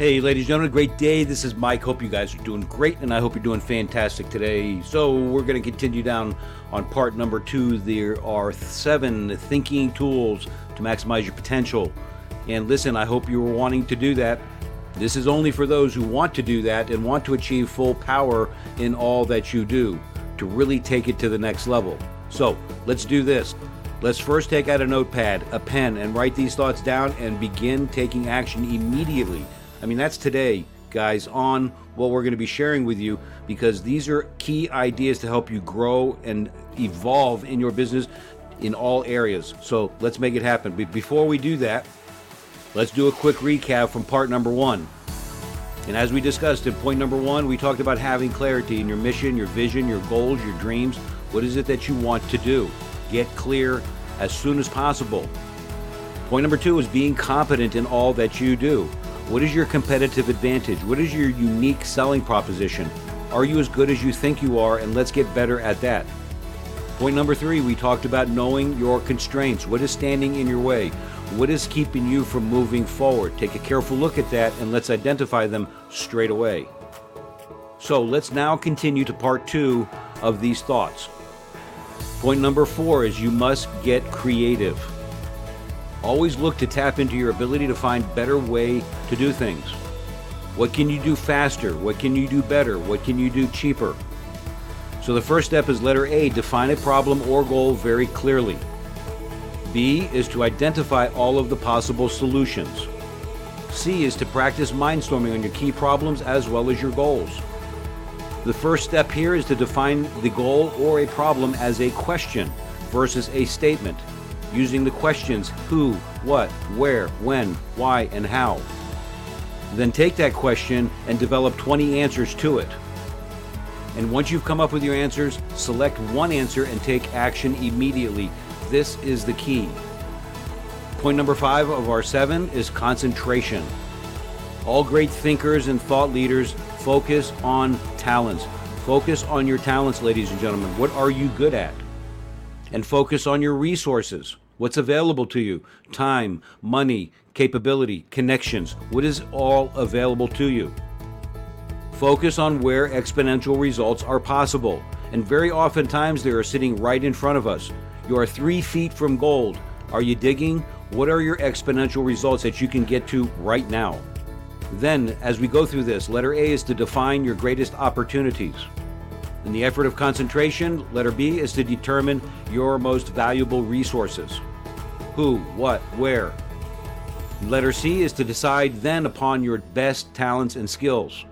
Hey, ladies and gentlemen, great day. This is Mike. Hope you guys are doing great, and I hope you're doing fantastic today. So, we're going to continue down on part number two. There are seven thinking tools to maximize your potential. And listen, I hope you are wanting to do that. This is only for those who want to do that and want to achieve full power in all that you do to really take it to the next level. So, let's do this. Let's first take out a notepad, a pen, and write these thoughts down and begin taking action immediately I mean, that's today, guys, on what we're going to be sharing with you because these are key ideas to help you grow and evolve in your business in all areas. So let's make it happen. But before we do that, let's do a quick recap from part number one. And as we discussed in point number one, we talked about having clarity in your mission, your vision, your goals, your dreams. What is it that you want to do? Get clear as soon as possible. Point number two is being competent in all that you do. What is your competitive advantage? What is your unique selling proposition? Are you as good as you think you are? And let's get better at that. Point number three, we talked about knowing your constraints. What is standing in your way? What is keeping you from moving forward? Take a careful look at that and let's identify them straight away. So let's now continue to part two of these thoughts. Point number four is you must get creative. Always look to tap into your ability to find better way to do things. What can you do faster? What can you do better? What can you do cheaper? So the first step is letter A, define a problem or goal very clearly. B is to identify all of the possible solutions. C is to practice mindstorming on your key problems as well as your goals. The first step here is to define the goal or a problem as a question versus a statement using the questions who, what, where, when, why, and how. Then take that question and develop 20 answers to it. And once you've come up with your answers, select one answer and take action immediately. This is the key. Point number five of our seven is concentration. All great thinkers and thought leaders focus on talents. Focus on your talents, ladies and gentlemen. What are you good at? And focus on your resources. What's available to you? Time, money, capability, connections. What is all available to you? Focus on where exponential results are possible. And very oftentimes they are sitting right in front of us. You are three feet from gold. Are you digging? What are your exponential results that you can get to right now? Then, as we go through this, letter A is to define your greatest opportunities. In the effort of concentration, letter B is to determine your most valuable resources who, what, where. Letter C is to decide then upon your best talents and skills.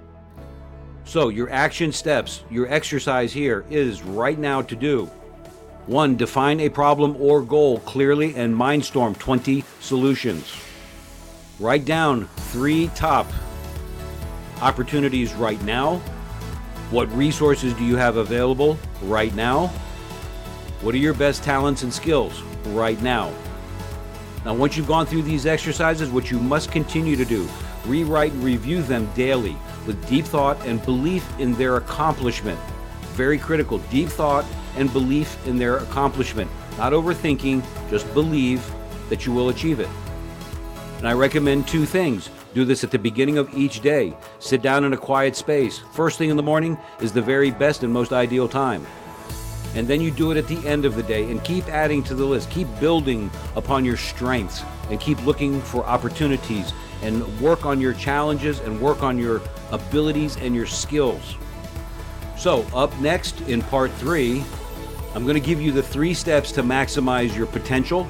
So, your action steps, your exercise here is right now to do 1. Define a problem or goal clearly and mindstorm 20 solutions. Write down three top opportunities right now what resources do you have available right now? What are your best talents and skills right now? Now, once you've gone through these exercises, what you must continue to do, rewrite and review them daily with deep thought and belief in their accomplishment. Very critical. Deep thought and belief in their accomplishment. Not overthinking, just believe that you will achieve it. And I recommend two things. Do this at the beginning of each day. Sit down in a quiet space. First thing in the morning is the very best and most ideal time. And then you do it at the end of the day and keep adding to the list. Keep building upon your strengths and keep looking for opportunities and work on your challenges and work on your abilities and your skills. So, up next in part three, I'm going to give you the three steps to maximize your potential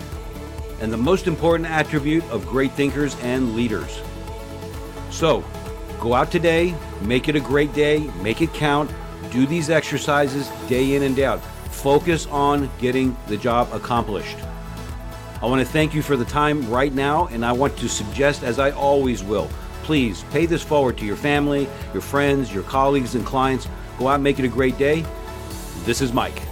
and the most important attribute of great thinkers and leaders. So, go out today, make it a great day, make it count, do these exercises day in and day out. Focus on getting the job accomplished. I want to thank you for the time right now, and I want to suggest, as I always will, please pay this forward to your family, your friends, your colleagues, and clients. Go out and make it a great day. This is Mike.